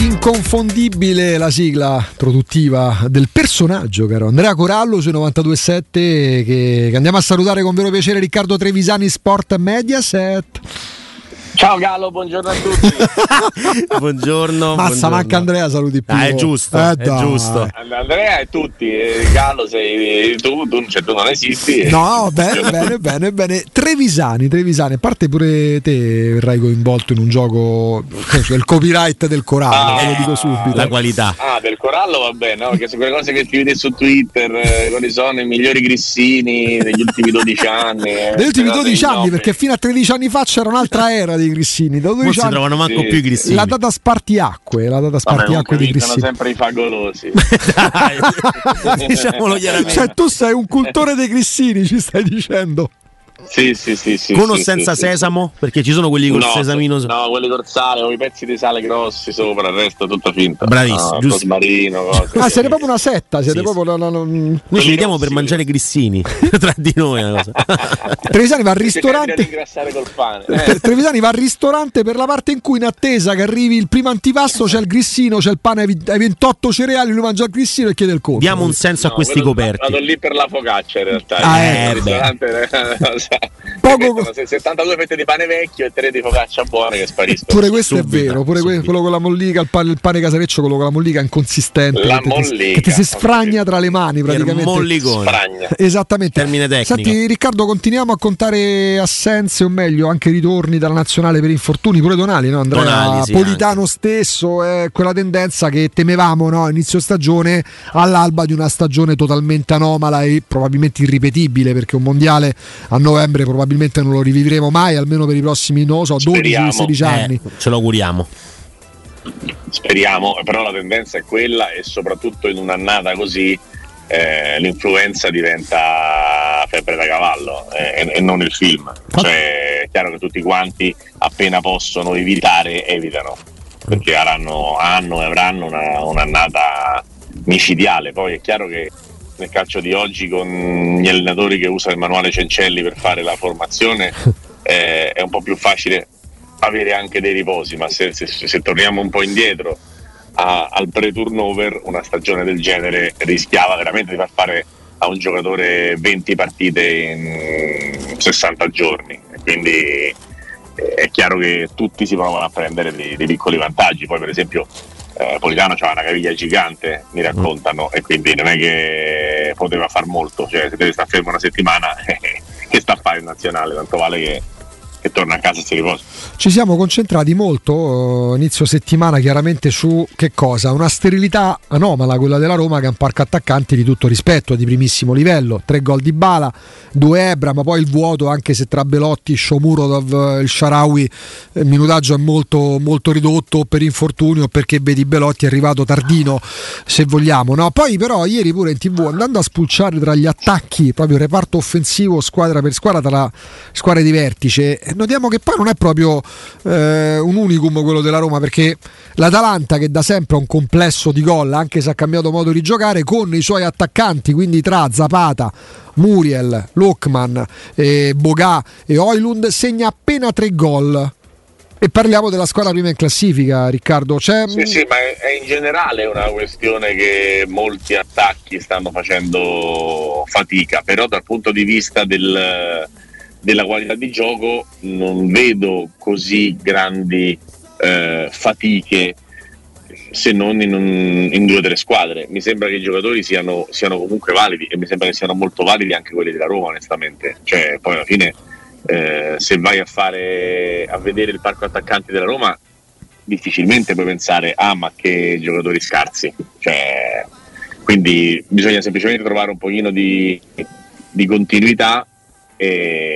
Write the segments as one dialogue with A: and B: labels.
A: inconfondibile la sigla produttiva del personaggio, caro Andrea Corallo sui 92.7 che, che andiamo a salutare con vero piacere Riccardo Trevisani Sport Mediaset.
B: Ciao Gallo, buongiorno a tutti.
C: buongiorno.
A: Massa,
C: buongiorno.
A: manca Andrea, saluti più.
C: Ah, è giusto,
A: Eh,
C: è giusto.
B: Andrea e tutti, Gallo sei tu, tu, cioè, tu non esisti.
A: No, bene, bene, bene, bene. Trevisani, Trevisani, a parte pure te verrai coinvolto in un gioco, cioè, il copyright del Corallo,
B: Ah,
A: ve lo dico subito.
C: La qualità.
B: Ah, del corallo va bene, no? Perché sono quelle cose che scrivete su Twitter, eh, quali sono i migliori grissini degli ultimi 12 anni. eh.
A: Negli ultimi
B: Guardate
A: 12
B: i
A: anni, perché fino a 13 anni fa c'era un'altra era dei grissini. Da
C: Non
A: 12
C: si trovano manco
B: Sì.
C: più i grissini.
A: La data spartiacque, la data
B: Vabbè,
A: spartiacque
B: comunque
A: dei grissini.
B: sempre i fagolosi.
C: Dai, diciamolo chiaramente.
A: Cioè, tu sei un cultore dei grissini, ci stai dicendo.
B: Sì, sì, sì, sì.
C: Con o
B: sì,
C: senza
B: sì, sì.
C: sesamo? Perché ci sono quelli col
B: no,
C: sesamino.
B: No, quelli col sale o i pezzi di sale grossi sopra, il resto è tutto finto.
C: Bravissimo,
B: no,
C: giusto.
B: Rosmarino, cose.
A: Ah, siete proprio una setta, siete
C: Sì,
A: proprio la- la- la-
C: Noi ci vediamo per mangiare grissini tra di noi. Una cosa.
A: Trevisani va al
B: a
A: ristorante.
B: ringraziare col pane. eh.
A: Tre- Trevisani va al ristorante per la parte in cui in attesa che arrivi il primo antipasto c'è il grissino, c'è il pane ai vi- ai 28 cereali, lui mangia il grissino e chiede il conto.
C: Diamo un senso a
B: No,
C: questi
B: quello-
C: coperti.
B: Vado lì per la focaccia in realtà.
A: Ah,
B: Il
A: eh,
B: ristorante,
A: Poco-
B: Poco... mettono se- 72 fette di pane vecchio e 3 di focaccia buone che spariscono.
A: Pure questo
C: Subito,
A: è vero, pure que-
C: subito.
A: quello con la mollica, il pane, il pane casareccio, quello con la mollica inconsistente.
B: La
A: che,
B: mollica,
A: che ti si sfragna tra le mani praticamente.
C: mollicone.
B: Spragna.
A: Esattamente.
C: Termine tecnico.
A: Senti Riccardo, continuiamo a contare assenze o meglio anche ritorni dalla nazionale per infortuni, pure Donali, no? Andrea
C: Tonali, sì,
A: Politano stesso, è quella tendenza che temevamo no? inizio stagione all'alba di una stagione totalmente anomala e probabilmente irripetibile perché un mondiale a novembre probabilmente non lo rivivremo mai, almeno per i prossimi, non lo so,
B: Speriamo.
A: 12-16 anni.
C: Eh, ce lo auguriamo.
B: Speriamo, però la tendenza è quella e soprattutto in un'annata così eh, l'influenza diventa febbre da cavallo eh, e, e non il film. Cioè, è chiaro che tutti quanti appena possono evitare, evitano, perché avranno, hanno e avranno una, un'annata micidiale. Poi è chiaro che nel calcio di oggi con gli allenatori che usano il manuale Cencelli per fare la formazione eh, è un po' più facile avere anche dei riposi, ma se, se- se torniamo un po' indietro a- al pre-turnover, una stagione del genere rischiava veramente di far fare a un giocatore 20 partite in 60 giorni. Quindi eh, è chiaro che tutti si provano a prendere dei, dei piccoli vantaggi. Poi, per esempio, eh, Politano c'ha una caviglia gigante, mi raccontano, e quindi non è che poteva far molto. Cioè, se deve stare fermo una settimana, che sta a fare in nazionale? Tanto vale che, che torna a casa e si riposa.
A: Ci siamo concentrati molto eh, inizio settimana chiaramente su che cosa? Una sterilità anomala, quella della Roma che è un parco attaccanti di tutto rispetto, di primissimo livello, tre gol di Bala, due Ebra, ma poi il vuoto anche se tra Belotti, Shomurodov, eh, il Sharawi il minutaggio è molto, molto ridotto per infortunio perché vedi Belotti è arrivato tardino se vogliamo. No? Poi però ieri pure in tv andando a spulciare tra gli attacchi, proprio reparto offensivo squadra per squadra tra squadre di vertice, eh, notiamo che poi non è proprio eh, un unicum quello della Roma perché l'Atalanta che da sempre ha un complesso di gol anche se ha cambiato modo di giocare con i suoi attaccanti quindi tra Zapata Muriel, Lokman, eh, Boga e Oilund segna appena tre gol. E parliamo della squadra prima in classifica Riccardo. C'è
B: Sì, sì, ma è, è in generale una questione che molti attacchi stanno facendo fatica, però dal punto di vista del- della qualità di gioco non vedo così grandi eh, fatiche se non in, un- in due o tre squadre. Mi sembra che i giocatori siano, siano comunque validi e mi sembra che siano molto validi anche quelli della Roma, onestamente. Cioè, poi alla fine, eh, se vai a, fare, a vedere il parco attaccanti della Roma, difficilmente puoi pensare, ah, ma che giocatori scarsi. Cioè, quindi bisogna semplicemente trovare un pochino di, di continuità e,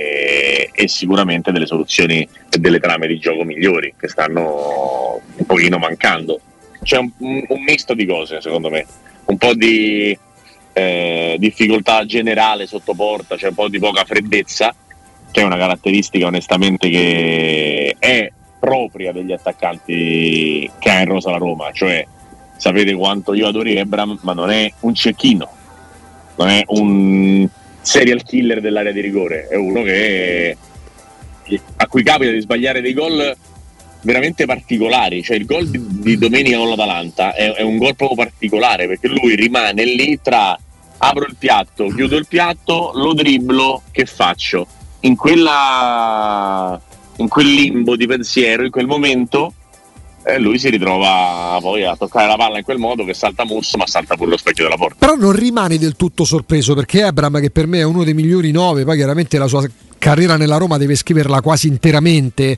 B: e sicuramente delle soluzioni e delle trame di gioco migliori che stanno un pochino mancando. C'è un, un- misto di cose, secondo me, un po' di eh, difficoltà generale sotto porta, c'è un po' di poca freddezza, che è una caratteristica onestamente che è propria degli attaccanti che ha in rosa la Roma, cioè sapete quanto io adori Ebram, ma non è un cecchino, non è un serial killer dell'area di rigore, è uno che a cui capita di sbagliare dei gol veramente particolari. Cioè, il gol di, di domenica con l'Atalanta è, è un gol proprio particolare perché lui rimane lì tra apro il piatto, chiudo il piatto, lo dribblo, che faccio? In, quella, in quel limbo di pensiero, in quel momento, eh, lui si ritrova poi a toccare la palla in quel modo che salta Musso, ma salta pure lo specchio della porta.
A: Però non rimani del tutto sorpreso perché Abram, che per me è uno dei migliori nove, poi chiaramente la sua carriera nella Roma deve scriverla quasi interamente,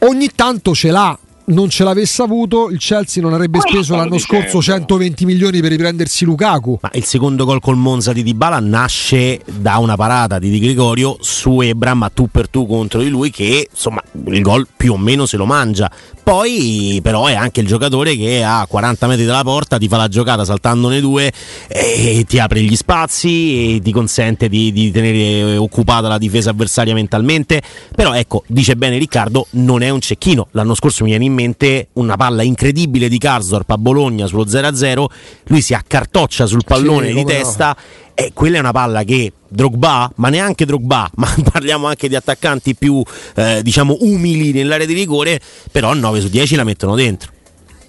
A: ogni tanto ce l'ha non ce l'avesse avuto, il Chelsea non avrebbe speso l'anno scorso 120 milioni per riprendersi Lukaku.
C: Ma il secondo gol col Monza di Dybala nasce da una parata di Di Gregorio su Ebram a tu per tu contro di lui che insomma il gol più o meno se lo mangia. Poi però è anche il giocatore che a 40 metri dalla porta ti fa la giocata saltandone due e ti apre gli spazi e ti consente di, di tenere occupata la difesa avversaria mentalmente. Però ecco, dice bene Riccardo, non è un cecchino. L'anno scorso mi viene in mente una palla incredibile di Karsdorp a Bologna sullo 0-0, lui si accartoccia sul pallone sì, di testa no. e quella è una palla che Drogba, ma neanche Drogba, ma parliamo anche di attaccanti più eh, diciamo umili nell'area di rigore, però 9 su 10 la mettono dentro.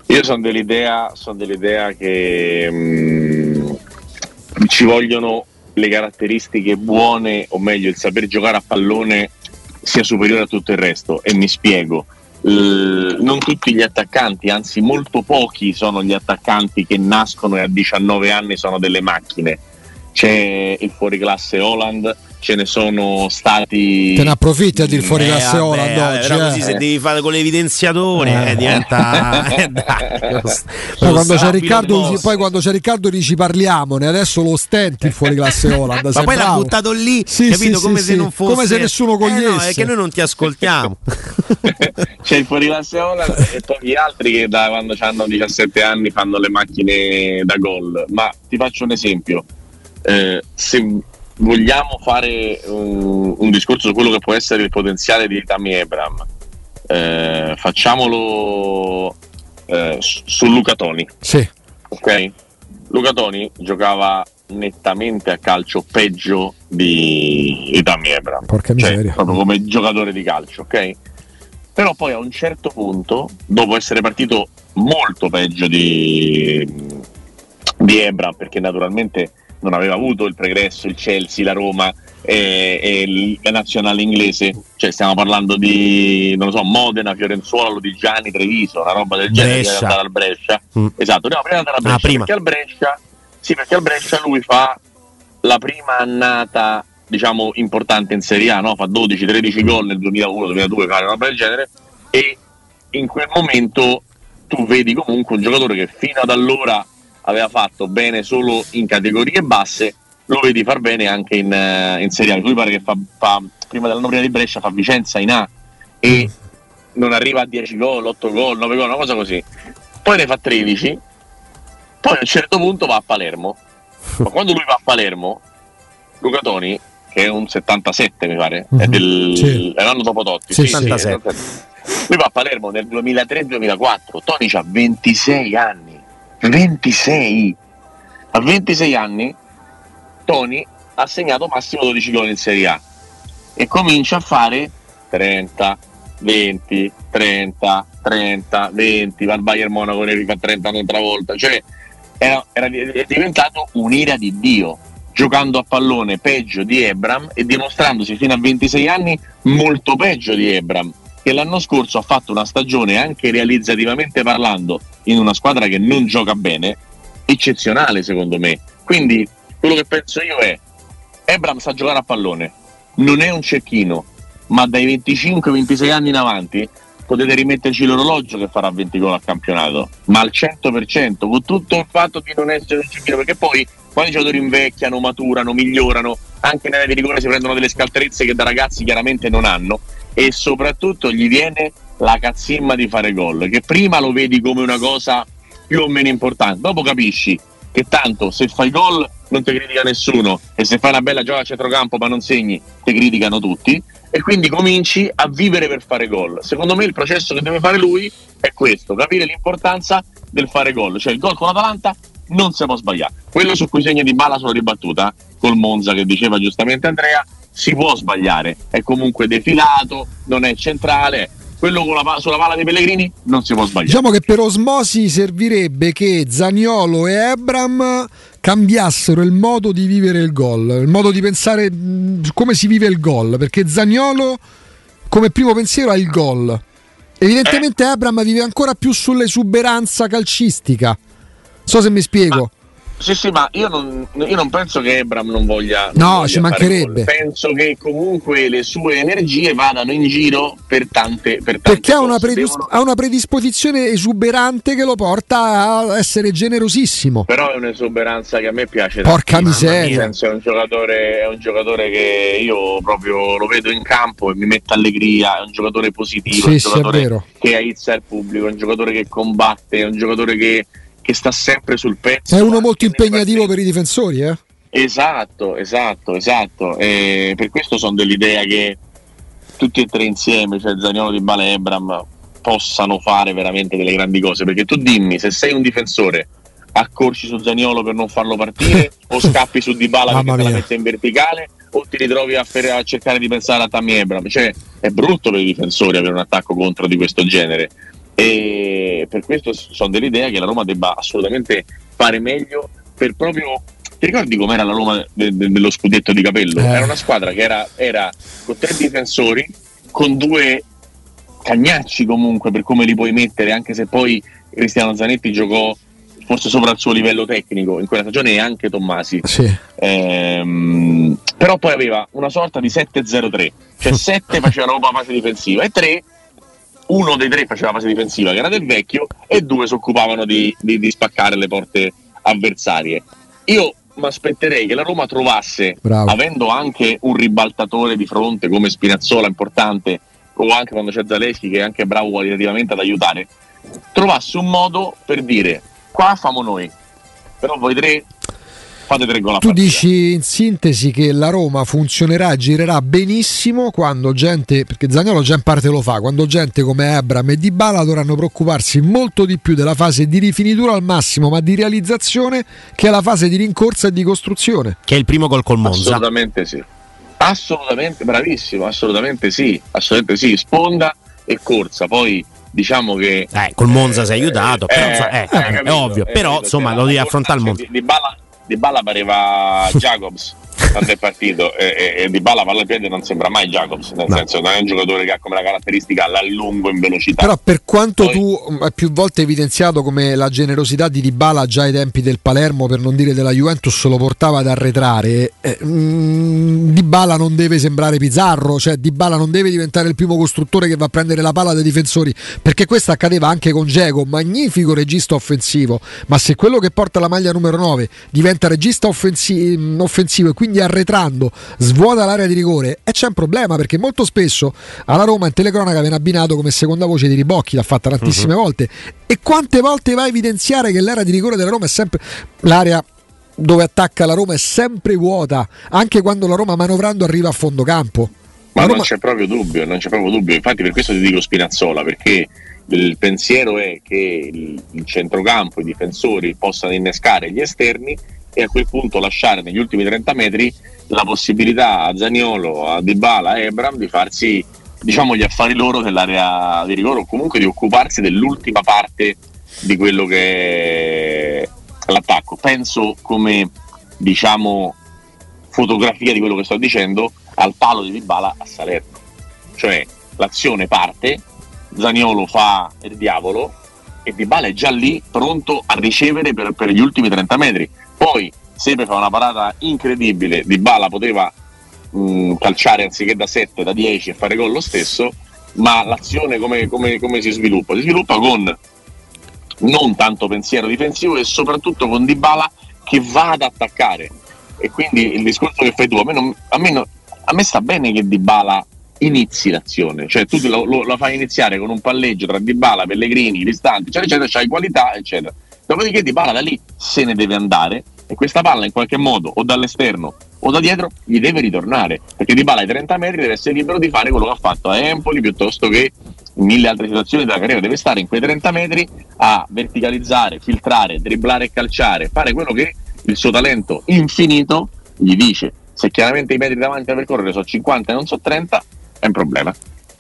B: Io sono dell'idea, sono dell'idea che mh, mm, ci vogliono le caratteristiche buone, o meglio il saper giocare a pallone sia superiore a tutto il resto e mi spiego eh, non tutti gli attaccanti, anzi molto pochi sono gli attaccanti che nascono e a 19 anni sono delle macchine. C'è il fuoriclasse Holland, ce ne sono stati.
A: Te ne approfitti a dire fuori eh, classe Holland
C: oggi. Però così eh. se devi fare con l'evidenziatore eh. diventa. Eh, dai,
A: poi, quando c'è Riccardo, poi quando c'è Riccardo dici parliamone, adesso lo stenti il fuori classe Holland.
C: Ma poi l'ha buttato lì, sì, capito? Sì, come sì, se non fosse.
A: Come se nessuno cogliesse.
C: no, è che noi non ti ascoltiamo.
B: c'è il fuori classe Holland e poi gli altri che da quando hanno 17 anni fanno le macchine da gol. Ma ti faccio un esempio. Eh, se vogliamo fare un, un, discorso su quello che può essere il potenziale di Tammy Ebram, eh, facciamolo eh, su Luca Toni.
A: Sì.
B: Ok? Luca Toni giocava nettamente a calcio peggio di, di Tammy Ebram.
A: Porca
B: cioè,
A: miseria.
B: proprio come giocatore di calcio, ok? Però poi a un certo punto, dopo essere partito molto peggio di, di Ebram, perché naturalmente non aveva avuto il pregresso, il Chelsea, la Roma e, e la nazionale inglese, cioè stiamo parlando di non lo so, Modena, Fiorenzuola, Lodigiani, Treviso, una roba del genere
C: Brescia.
B: che è andata al Brescia. Mm. Esatto, no, prima andare al Brescia,
C: ah, prima.
B: perché al Brescia, sì, perché al Brescia lui fa la prima annata diciamo importante in Serie A, no? fa 12-13 gol nel 2001-2002, fare una roba del genere e in quel momento tu vedi comunque un giocatore che fino ad allora aveva fatto bene solo in categorie basse, lo vedi far bene anche in, uh, in Serie A. Lui pare che fa, fa, prima dell'anno prima di Brescia fa Vicenza in A e non arriva a 10 gol, 8 gol, 9 gol, una cosa così. Poi ne fa 13, poi a un certo punto va a Palermo. Ma quando lui va a Palermo, Luca Toni, che è un 77 mi pare, uh-huh. è, mhm. del,
A: sì.
B: è l'anno dopo Totti,
A: sì,
B: sì, 77. lui va a Palermo nel 2003-2004, Toni ha 26 anni 26 a 26 anni Tony ha segnato massimo 12 gol in Serie A e comincia a fare 30 20 30 30 20 va al Bayern Monaco ne rifà 30 un'altra volta. Cioè era, era diventato un'ira di Dio giocando a pallone peggio di Ebram e dimostrandosi fino a 26 anni molto peggio di Ebram che l'anno scorso ha fatto una stagione anche realizzativamente parlando in una squadra che non gioca bene, eccezionale secondo me. Quindi quello che penso io è Ebram sa giocare a pallone, non è un cecchino, ma dai 25-26 anni in avanti potete rimetterci l'orologio che farà 20 gol al campionato, ma al 100%, con tutto il fatto di non essere un cecchino, perché poi quando i giocatori invecchiano, maturano, migliorano, anche nella di rigore si prendono delle scaltrezze che da ragazzi chiaramente non hanno e soprattutto gli viene la cazzimma di fare gol, che prima lo vedi come una cosa più o meno importante, dopo capisci che tanto se fai gol non ti critica nessuno e se fai una bella gioca a centrocampo ma non segni ti criticano tutti e quindi cominci a vivere per fare gol. Secondo me il processo che deve fare lui è questo, capire l'importanza del fare gol, cioè il gol con l'Atalanta non si può sbagliare. Quello su cui segna di balla sulla ribattuta col Monza che diceva giustamente Andrea si può sbagliare, è comunque defilato, non è centrale, quello la, sulla palla dei Pellegrini non si può sbagliare.
A: Diciamo che per osmosi servirebbe che Zaniolo e Ebram cambiassero il modo di vivere il gol, il modo di pensare come si vive il gol, perché Zaniolo come primo pensiero ha il gol. Evidentemente eh. Abram vive ancora più sull'esuberanza calcistica. So se mi spiego.
B: Ma sì, sì, ma io non, io non, penso che Ebram non voglia.
A: Non no,
B: voglia
A: ci mancherebbe.
B: Penso che comunque le sue energie vadano in giro per tante. Per tante
A: Perché ha una, predis- devono... ha una, predisposizione esuberante che lo porta a essere generosissimo.
B: Però è un'esuberanza che a me piace.
A: Porca miseria.
B: Senso, è, un giocatore, è un giocatore che io proprio lo vedo in campo e mi mette allegria. È un giocatore positivo, sì, è un giocatore che aizza il pubblico, è un giocatore che combatte, è un giocatore che che sta sempre sul pezzo.
A: È uno molto impegnativo per i difensori, eh?
B: Esatto, esatto, esatto. E per questo sono dell'idea che tutti e tre insieme, cioè Zaniolo di Bale e Ebram, possano fare veramente delle grandi cose. Perché tu dimmi, se sei un difensore, accorci su Zaniolo per non farlo partire, o scappi su Dybala perché te la mette in verticale, o ti ritrovi a, fer- a, cercare di pensare a Tammy Ebram. Cioè, è brutto per i difensori avere un attacco contro di questo genere e per questo sono dell'idea che la Roma debba assolutamente fare meglio per proprio ti ricordi com'era la Roma de- de- dello scudetto di Capello? Eh. Era una squadra che era, era, con tre difensori con due cagnacci comunque per come li puoi mettere anche se poi Cristiano Zanetti giocò forse sopra il suo livello tecnico in quella stagione e anche Tommasi
A: sì.
B: ehm, però poi aveva una sorta di 7-0-3 cioè 7 facevano la fase difensiva e 3 uno dei tre faceva la fase difensiva, che era del vecchio, e due si occupavano di, di, di spaccare le porte avversarie. Io mi aspetterei che la Roma trovasse, Bravo. avendo anche un ribaltatore di fronte come Spinazzola importante, o anche quando c'è Zaleschi che è anche bravo qualitativamente ad aiutare, trovasse un modo per dire qua famo noi, però voi tre fate tre gol
A: Tu dici in sintesi che la Roma funzionerà, girerà benissimo quando gente, perché Zagnolo già in parte lo fa, quando gente come Abram e Dybala dovranno preoccuparsi molto di più della fase di rifinitura al massimo, ma di realizzazione che è la fase di rincorsa e di costruzione.
C: Che è il primo gol col Monza.
B: Assolutamente sì. Assolutamente bravissimo, assolutamente sì, assolutamente sì, sponda e corsa, poi diciamo che
C: eh, col Monza eh, sei aiutato, eh, però, eh, eh, capito, è ovvio, però insomma lo devi affrontare il Monza.
B: Di, di Bala di Balla pareva Jacobs quando è partito e, e, Di Balla palla al piede non sembra mai Jacobs nel no. senso non è un giocatore che ha come la caratteristica l'allungo in velocità
A: però per quanto Poi, tu hai più volte evidenziato come la generosità di Dybala già ai tempi del Palermo per non dire della Juventus lo portava ad arretrare eh, mm, Dybala non deve sembrare Pizzarro cioè Dybala non deve diventare il primo costruttore che va a prendere la palla dei difensori perché questo accadeva anche con Geco magnifico regista offensivo ma se quello che porta la maglia numero 9 diventa regista offensivo, offensivo e quindi arretrando svuota l'area di rigore e c'è un problema perché molto spesso alla Roma in telecronaca viene abbinato come seconda voce di Ribocchi, l'ha fatta tantissime uh-huh. volte e quante volte va a evidenziare che l'area di rigore della Roma è sempre l'area dove attacca la Roma è sempre vuota, anche quando la Roma manovrando arriva a fondo campo.
B: Ma Roma... non c'è proprio dubbio, non c'è proprio dubbio. Infatti per questo ti dico Spinazzola, perché il pensiero è che il centrocampo, i difensori possano innescare gli esterni e a quel punto lasciare negli ultimi 30 metri la possibilità a Zaniolo, a Dybala, a Ebram di farsi diciamo gli affari loro dell'area di rigore o comunque di occuparsi dell'ultima parte di quello che è l'attacco. Penso come diciamo fotografia di quello che sto dicendo al palo di Dybala a Salerno. Cioè l'azione parte, Zaniolo fa il diavolo e Dybala è già lì pronto a ricevere per, per gli ultimi 30 metri poi Sepe fa una parata incredibile, Di Bala poteva mh, mm, calciare anziché da 7, da 10 e fare gol lo stesso, ma l'azione come, come, come si sviluppa? Si sviluppa con non tanto pensiero difensivo e soprattutto con Di Bala che va ad attaccare. E quindi il discorso che fai tu, a me, non, a me, non, a me sta bene che Di Bala inizi l'azione, cioè tu lo, lo, la fai iniziare con un palleggio tra Di Bala, Pellegrini, Ristanti, eccetera, eccetera, c'hai qualità, eccetera. Dopodiché Di Bala da lì se ne deve andare e questa palla in qualche modo o dall'esterno o da dietro gli deve ritornare perché Di Bala ai 30 metri deve essere libero di fare quello che ha fatto a Empoli piuttosto che in mille altre situazioni della carriera. Deve stare in quei 30 metri a verticalizzare, filtrare, dribblare e calciare fare quello che il suo talento infinito gli dice. Se chiaramente i metri davanti a percorrere sono 50 e non sono 30 è un problema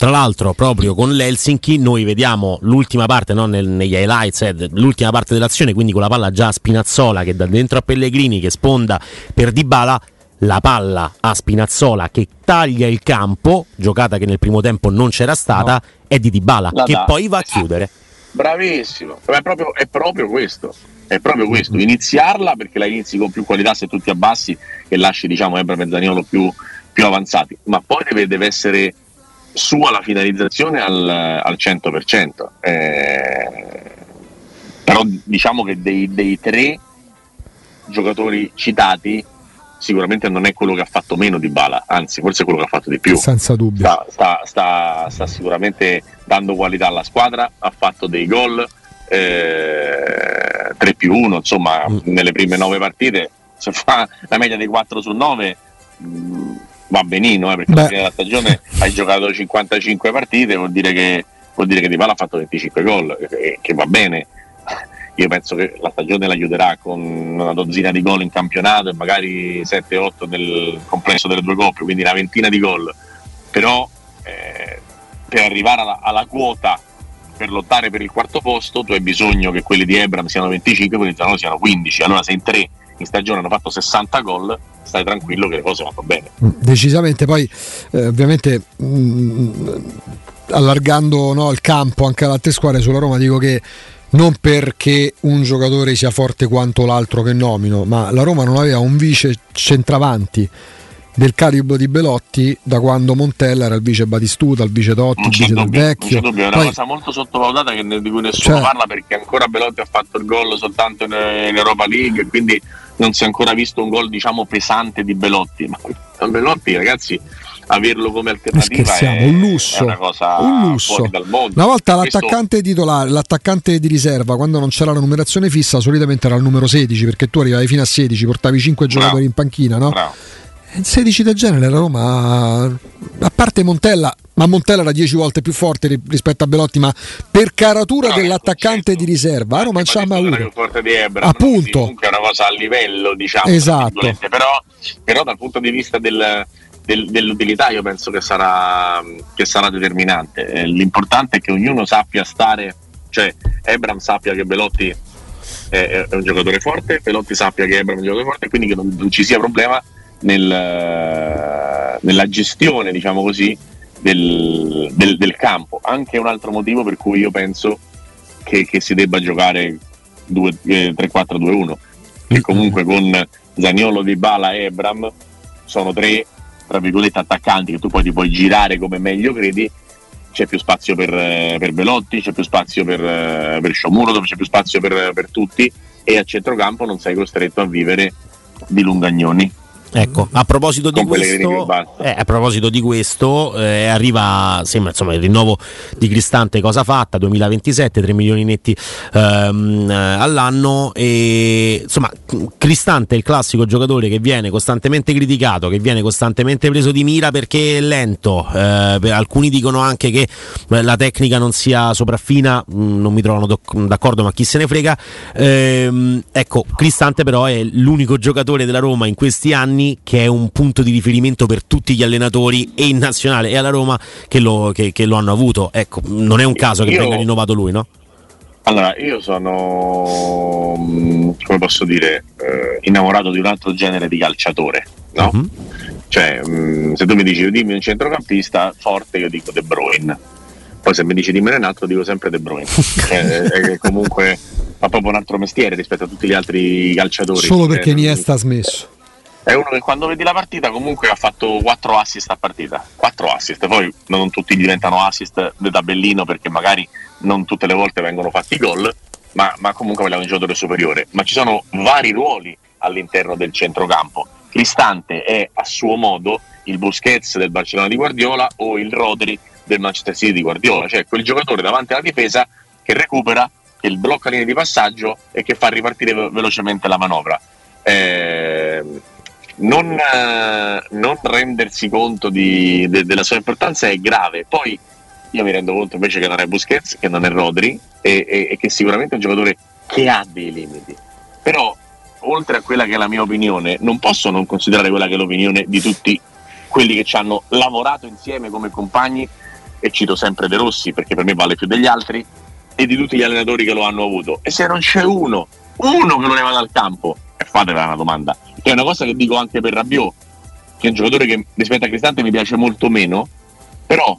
C: tra l'altro proprio con l'Helsinki noi vediamo l'ultima parte no, nel, negli highlights eh, l'ultima parte dell'azione quindi con la palla già a Spinazzola che da dentro a Pellegrini che sponda per Dybala la palla a Spinazzola che taglia il campo giocata che nel primo tempo non c'era stata no. è di Dybala la che da. poi va a chiudere
B: bravissimo è proprio, è proprio questo è proprio questo, iniziarla perché la inizi con più qualità se tu ti abbassi e lasci diciamo Ebra e Zaniolo più, più avanzati, ma poi deve, deve essere sua la finalizzazione al, al 100%. Eh, però diciamo che dei, dei, tre giocatori citati sicuramente non è quello che ha fatto meno di Bala, anzi forse è quello che ha fatto di più.
A: Senza dubbio.
B: Sta, sta, sta, sta sicuramente dando qualità alla squadra, ha fatto dei gol, eh, 3 più 1, insomma mm. nelle prime nove partite se fa la media dei 4 su 9 mh, va benino, eh, perché alla fine della stagione hai giocato 55 partite, vuol dire che, vuol dire che Di Pala ha fatto 25 gol, che, che va bene. Io penso che la stagione l'aiuterà con una dozzina di gol in campionato e magari 7-8 nel complesso delle due coppie, quindi una ventina di gol. Però eh, per arrivare alla, alla, quota per lottare per il quarto posto tu hai bisogno che quelli di Ebram siano 25 quelli di Zanolo siano 15. Allora se in tre in stagione hanno fatto 60 gol, stai tranquillo che le cose vanno bene.
A: Mm, decisamente, poi eh, ovviamente mh, mm, allargando no, il campo anche alle altre squadre sulla Roma dico che non perché un giocatore sia forte quanto l'altro che nomino, ma la Roma non aveva un vice centravanti del calibro di Belotti da quando Montella era il vice Batistuta, il vice Totti, il vice
B: dubbio,
A: del Vecchio.
B: Dubbio, è una Poi, cosa molto sottovalutata che, di cui nessuno cioè, parla perché ancora Belotti ha fatto il gol soltanto in, in Europa League e quindi non si è ancora visto un gol diciamo pesante di Belotti. Ma Belotti ragazzi averlo come alternativa è,
A: un lusso,
B: è una cosa
A: un lusso.
B: dal mondo.
A: Una volta Questo... l'attaccante titolare, l'attaccante di riserva, quando non c'era la numerazione fissa, solitamente era il numero 16, perché tu arrivavi fino a 16, portavi 5 giocatori in panchina, no?
B: Bravo.
A: 16 del genere la Roma, a parte Montella, ma Montella era 10 volte più forte rispetto a Belotti, ma per caratura no, dell'attaccante certo. di riserva, Roma c'ha mai più
B: forte di Ebra,
A: Appunto.
B: Comunque è una cosa a livello, diciamo.
A: Esatto.
B: Però, però dal punto di vista del, del, dell'utilità io penso che sarà, che sarà determinante. Eh, l'importante è che ognuno sappia stare, cioè Ebram sappia che Belotti è, è un giocatore forte, Belotti sappia che Ebram è un giocatore forte, quindi che non, non ci sia problema nel, nella gestione, diciamo così, del, del, del, campo. Anche un altro motivo per cui io penso che, che si debba giocare 3-4-2-1, eh, che comunque con Zaniolo, Di Bala e Ebram sono tre tra virgolette attaccanti che tu poi ti puoi girare come meglio credi c'è più spazio per, per Belotti, c'è più spazio per, per Sciomuro, c'è più spazio per, per tutti e a centrocampo non sei costretto a vivere di lungagnoni.
C: Ecco, a proposito di questo, eh, a proposito di questo eh, arriva sembra insomma il rinnovo di Cristante cosa fatta? 2027 3 milioni netti ehm, all'anno e insomma Cristante è il classico giocatore che viene costantemente criticato che viene costantemente preso di mira perché è lento eh, alcuni dicono anche che eh, la tecnica non sia sopraffina mm, non mi trovano d'accordo ma chi se ne frega. Ehm, ecco Cristante però è l'unico giocatore della Roma in questi anni anni che è un punto di riferimento per tutti gli allenatori e in nazionale e alla Roma che lo, che, che lo hanno avuto. Ecco, non è un caso che io, venga rinnovato lui, no?
B: Allora, io sono, mm, come posso dire, eh, innamorato di un altro genere di calciatore, no? Uh-huh. Cioè, mh, mm, se tu mi dici dimmi un centrocampista forte, io dico De Bruyne. Poi se mi dici dimmi un altro, dico sempre De Bruyne. cioè, è, comunque fa proprio un altro mestiere rispetto a tutti gli altri calciatori.
A: Solo perché Iniesta ha smesso
B: è uno che quando vedi la partita comunque ha fatto 4 assist a partita. 4 assist, poi non tutti diventano assist del tabellino perché magari non tutte le volte vengono fatti gol ma, ma comunque è un giocatore superiore. Ma ci sono vari ruoli all'interno del centrocampo. Cristante è a suo modo il Busquets del Barcellona di Guardiola o il Rodri del Manchester City di Guardiola. Cioè quel giocatore davanti alla difesa che recupera che blocca linee di passaggio e che fa ripartire velocemente la manovra. Eh, non, eh, non rendersi conto di, de, della sua importanza è grave. Poi io mi rendo conto invece che non è Busquets, che non è Rodri e, e, e che sicuramente è un giocatore che ha dei limiti. Però oltre a quella che è la mia opinione, non posso non considerare quella che è l'opinione di tutti quelli che ci hanno lavorato insieme come compagni e cito sempre De Rossi perché per me vale più degli altri, e di tutti gli allenatori che lo hanno avuto. E se non c'è uno, uno che non è va dal campo, fatela una domanda, che è una cosa che dico anche per Rabiot, che è un giocatore che rispetto a Cristante mi piace molto meno, però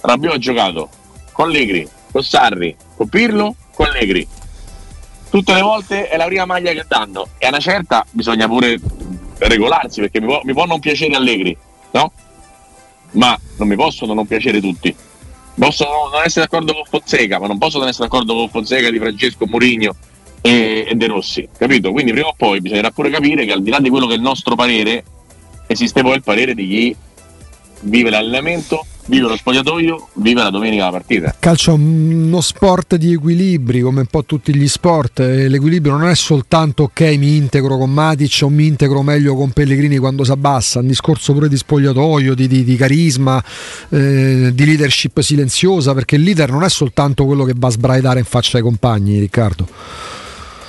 B: Rabiot ha giocato con Allegri, con Sarri, con Pirlo, con Allegri. Tutte le volte è la prima maglia che danno e a una certa bisogna pure regolarsi perché mi può, mi può non piacere Allegri, no? Ma non mi possono non piacere tutti. Posso non essere d'accordo con Fonseca, ma non posso non essere d'accordo con Fonseca di Francesco Mourinho e, e De Rossi, capito? Quindi prima o poi bisognerà pure capire che al di là di quello che è il nostro parere, esiste poi il parere di chi vive l'allenamento, vive lo spogliatoio, vive la domenica la partita.
A: Calcio è uno sport di equilibri, come un po' tutti gli sport. E l'equilibrio non è soltanto ok, mi integro con Matic o mi integro meglio con Pellegrini quando si abbassa, è un discorso pure di spogliatoio, di, di, di carisma, eh, di leadership silenziosa, perché il leader non è soltanto quello che va a sbraitare in faccia ai compagni, Riccardo.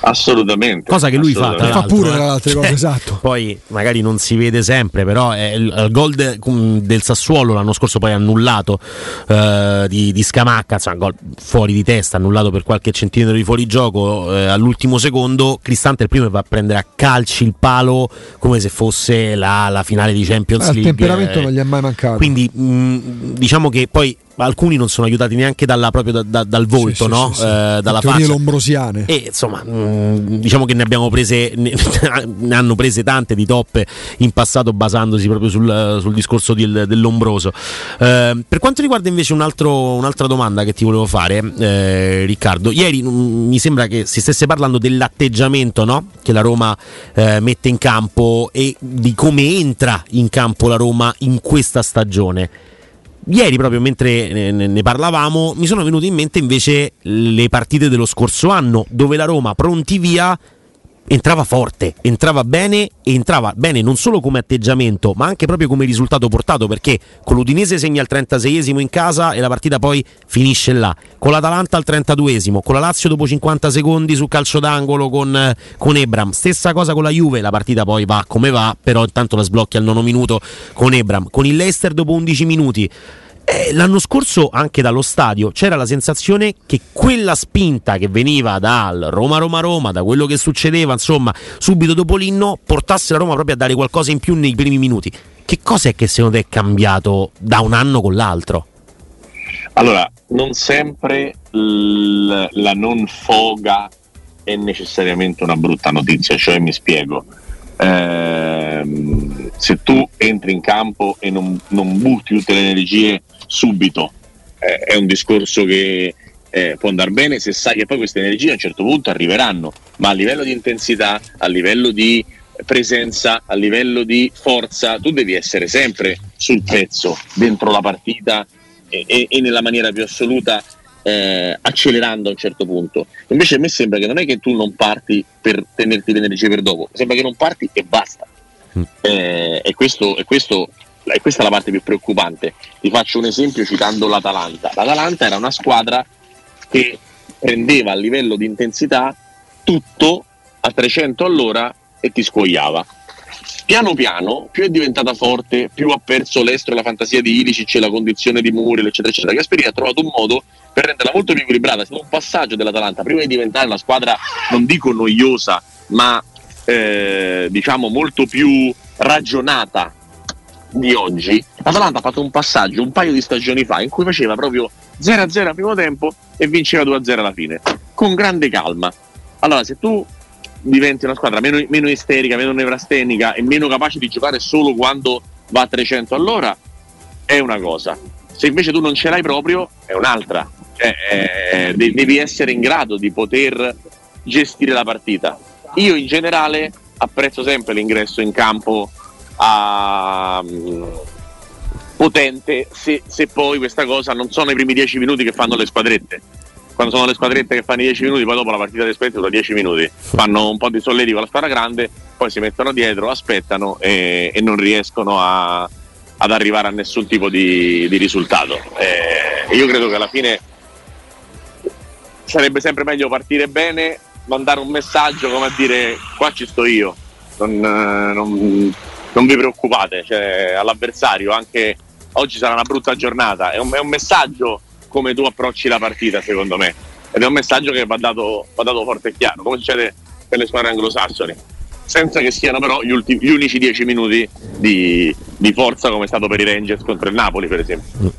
B: Assolutamente.
C: Cosa che lui fa, tra
A: fa pure tra
C: eh.
A: le altre cose, esatto.
C: Poi magari non si vede sempre, però è il, il gol de- del Sassuolo l'anno scorso poi annullato eh, di, di, Scamacca, insomma, gol fuori di testa, annullato per qualche centimetro di fuorigioco eh, all'ultimo secondo. Cristante il primo va a prendere a calci il palo come se fosse la, la finale di Champions
A: Eh,
C: League.
A: il temperamento
C: eh.
A: non gli è mai mancato.
C: Quindi mh, diciamo che poi alcuni non sono aiutati neanche dalla, proprio da- da- dal volto,
A: Sì,
C: no?
A: sì, sì.
C: Eh, dalla faccia.
A: lombrosiane.
C: E insomma, mh, diciamo che ne abbiamo prese, ne, ne hanno prese tante di toppe in passato basandosi proprio sul, sul discorso del- dell'ombroso. Eh, per quanto riguarda invece un altro- un'altra domanda che ti volevo fare, eh, Riccardo, ieri mh, mi sembra che si stesse parlando dell'atteggiamento no? che la Roma eh, mette in campo e di come entra in campo la Roma in questa stagione. Ieri, proprio mentre ne, ne- ne parlavamo, mi sono venute in mente invece le partite dello scorso anno, dove la Roma, pronti via, entrava forte, entrava bene e entrava bene non solo come atteggiamento, ma anche proprio come risultato portato, perché con l'Udinese segna il 36esimo in casa e la partita poi finisce là, con l'Atalanta al 32esimo, con la Lazio dopo 50 secondi su calcio d'angolo con, con Ebram, stessa cosa con la Juve, la partita poi va come va, però intanto la sblocchi al nono minuto con Ebram, con il Leicester dopo 11 minuti. Eh, l'anno scorso anche dallo stadio c'era la sensazione che quella spinta che veniva dal Roma-Roma-Roma, da quello che succedeva, insomma, subito dopo l'inno, portasse la Roma proprio a dare qualcosa in più nei primi minuti. Che cosa è che secondo te è cambiato da un anno con l'altro?
B: Allora, non sempre l- la non foga è necessariamente una brutta notizia, cioè mi spiego. Ehm, se tu entri in campo e non, non butti tutte le energie subito, eh, è un discorso che eh, può andare bene se sai che poi queste energie a un certo punto arriveranno, ma a livello di intensità, a livello di presenza, a livello di forza, tu devi essere sempre sul pezzo, dentro la partita e, e- e nella maniera più assoluta eh, accelerando a un certo punto. Invece a me sembra che non è che tu non parti per tenerti le energie per dopo, sembra che non parti e basta.
C: Mm.
B: Eh, e, questo, e, questo, e questa è la parte più preoccupante. Ti faccio un esempio citando l'Atalanta. L'Atalanta era una squadra che prendeva a livello di intensità tutto a 300 all'ora e ti scogliava. Piano piano, più è diventata forte, più ha perso l'estro la fantasia di Ilicic la condizione di Muriel, eccetera, eccetera. Gasperini ha trovato un modo per renderla molto più equilibrata. È stato un passaggio dell'Atalanta, prima di diventare una squadra, non dico noiosa, ma eh, diciamo molto più ragionata di oggi. L'Atalanta ha fatto un passaggio un paio di stagioni fa in cui faceva proprio 0-0 al primo tempo e vinceva 2-0 alla fine, con grande calma. Allora, se tu diventi una squadra meno, meno isterica, meno nevrastenica e meno capace di giocare solo quando va a 300 all'ora, è una cosa. Se invece tu non ce l'hai proprio, è un'altra. Cioè, eh, de- devi essere in grado di poter gestire la partita. Io in generale apprezzo sempre l'ingresso in campo a, mm, potente se, se poi questa cosa non sono i primi 10 minuti che fanno le squadrette. Quando sono le squadrette che fanno i 10 minuti, poi dopo la partita delle squadrette dura 10 minuti, fanno un po' di solletico alla squadra grande, poi si mettono dietro, aspettano e, e non riescono a, ad arrivare a nessun tipo di, di risultato. Eh, io credo che alla fine sarebbe sempre meglio partire bene, mandare un messaggio come a dire qua ci sto io, non, eh, non- non vi preoccupate, cioè, all'avversario anche oggi sarà una brutta giornata. È un, è un messaggio come tu approcci la partita, secondo me. Ed è un messaggio che va dato, va dato forte e chiaro, come succede per le squadre anglosassoni senza che siano però gli, ultimi, gli unici dieci minuti di, di, forza come è stato per i Rangers contro il Napoli per esempio.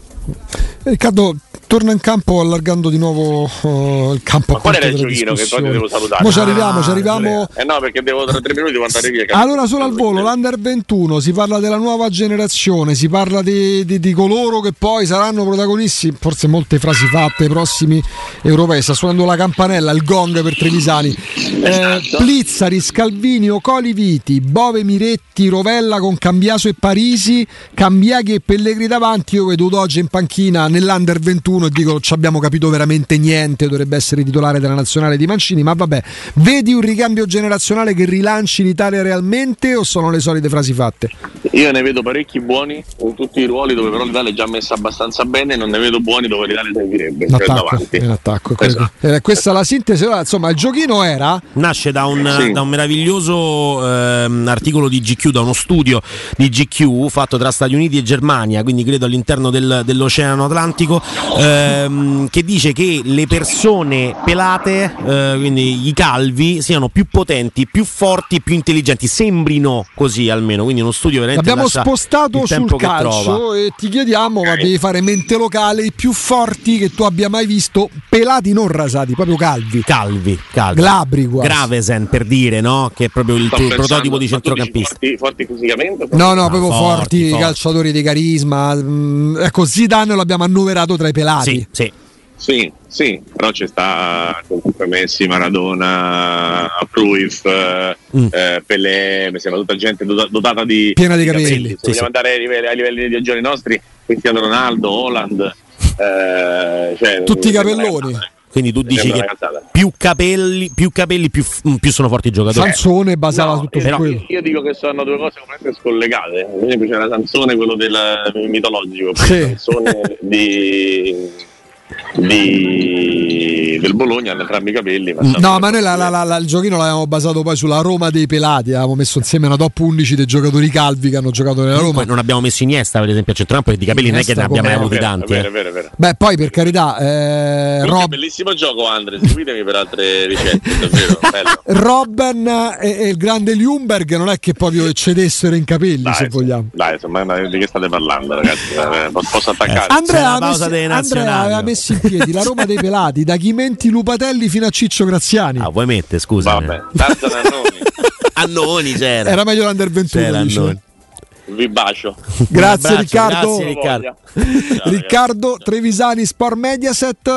A: Riccardo, torna in campo allargando di nuovo uh, il campo.
B: Ma qual era il giochino che poi devo salutare?
A: Mo ci arriviamo, ah, ci arriviamo.
B: Eh no, perché devo tra tre minuti devo andare via.
A: Allora, solo al volo, l'Under 21, si parla della nuova generazione, si parla di, di, di coloro che poi saranno protagonisti, forse molte frasi fatte ai prossimi europei. Sta suonando la campanella, il gong per Trevisani. Eh, Plizzari, Scalvini, Ocoli Viti, Bove Miretti, Rovella con Cambiaso e Parisi, Cambiaghi e Pellegrini davanti. Io vedo Doge in panchina nell'Under 21 e dico non ci abbiamo capito veramente niente, dovrebbe essere titolare della nazionale di Mancini, ma vabbè, vedi un ricambio generazionale che rilanci l'Italia realmente o sono le solite frasi fatte?
B: Io ne vedo parecchi buoni in tutti i ruoli dove però l'Italia è già messa abbastanza bene, non ne vedo buoni dove l'Italia servirebbe. In
A: cioè attacco, in attacco esatto. eh, questa è la sintesi, insomma il giochino era...
C: Nasce da un, sì. da un meraviglioso eh, articolo di GQ, da uno studio di GQ fatto tra Stati Uniti e Germania, quindi credo all'interno del, dell'Oceano Atlantico. Eh, ehm, che dice che le persone pelate, eh, quindi i calvi, siano più potenti, più forti, più intelligenti. Sembrino così almeno. Quindi uno studio veramente.
A: Abbiamo spostato sul calcio e ti chiediamo: ma devi fare mente locale i più forti che tu abbia mai visto, pelati non rasati, proprio calvi.
C: Calvi, calvi.
A: Glabri quasi.
C: Gravesen per dire, no? Che è proprio il tuo prototipo di centrocampista.
B: Forti, forti fisicamente?
A: No, no, proprio forti, forti, calciatori di carisma. Mm, ecco, Zidane l'abbiamo annoverato tra i pelati
C: sì, sì.
B: Sì, sì, però ci sta comunque Messi, Maradona, Cruyff, mm. eh, Pelé, mi sembra tutta gente dotata di,
A: piena di, capelli. capelli. Se
B: sì, vogliamo sì. andare ai livelli, ai livelli di giorni nostri, Cristiano Ronaldo, Holland, eh, cioè,
A: tutti i capelloni.
C: Quindi tu dici che più capelli, più, capelli più, più, sono forti i giocatori.
A: Sansone basava no, tutto su quello.
B: Io dico che sono due cose completamente scollegate. Per esempio c'era Sansone, quello del mitologico, sì. Sansone di di, del Bologna hanno entrambi i capelli.
A: No, ma noi la, la, la, il giochino l'avevamo basato poi sulla Roma dei pelati. Avevamo messo insieme una top 11 dei giocatori calvi che hanno giocato nella Roma. Poi
C: non abbiamo messo Iniesta, per esempio, a centrocampo, perché di capelli Iniesta non è che ne abbiamo avuti tanti. Vero,
B: eh. vero, vero,
A: Beh, poi per carità, eh, Rob...
B: bellissimo gioco, Andre. Seguitemi per altre ricette. davvero,
A: Robben e, e, il grande Ljungberg non è che proprio eccedessero in capelli, dai, se vogliamo.
B: Dai, insomma, di che state parlando, ragazzi? Eh, posso attaccare?
A: Andrea, Andrea aveva messo in piedi la Roma dei pelati, da Chimenti Lupatelli fino a Ciccio Graziani.
C: Ah, vuoi mettere, scusa.
B: Vabbè, tanto Annoni.
C: Annoni c'era.
A: Era meglio l'Under 21.
B: Vi bacio.
A: Grazie Riccardo.
C: Grazie Riccardo.
A: Riccardo Trevisani Sport Mediaset.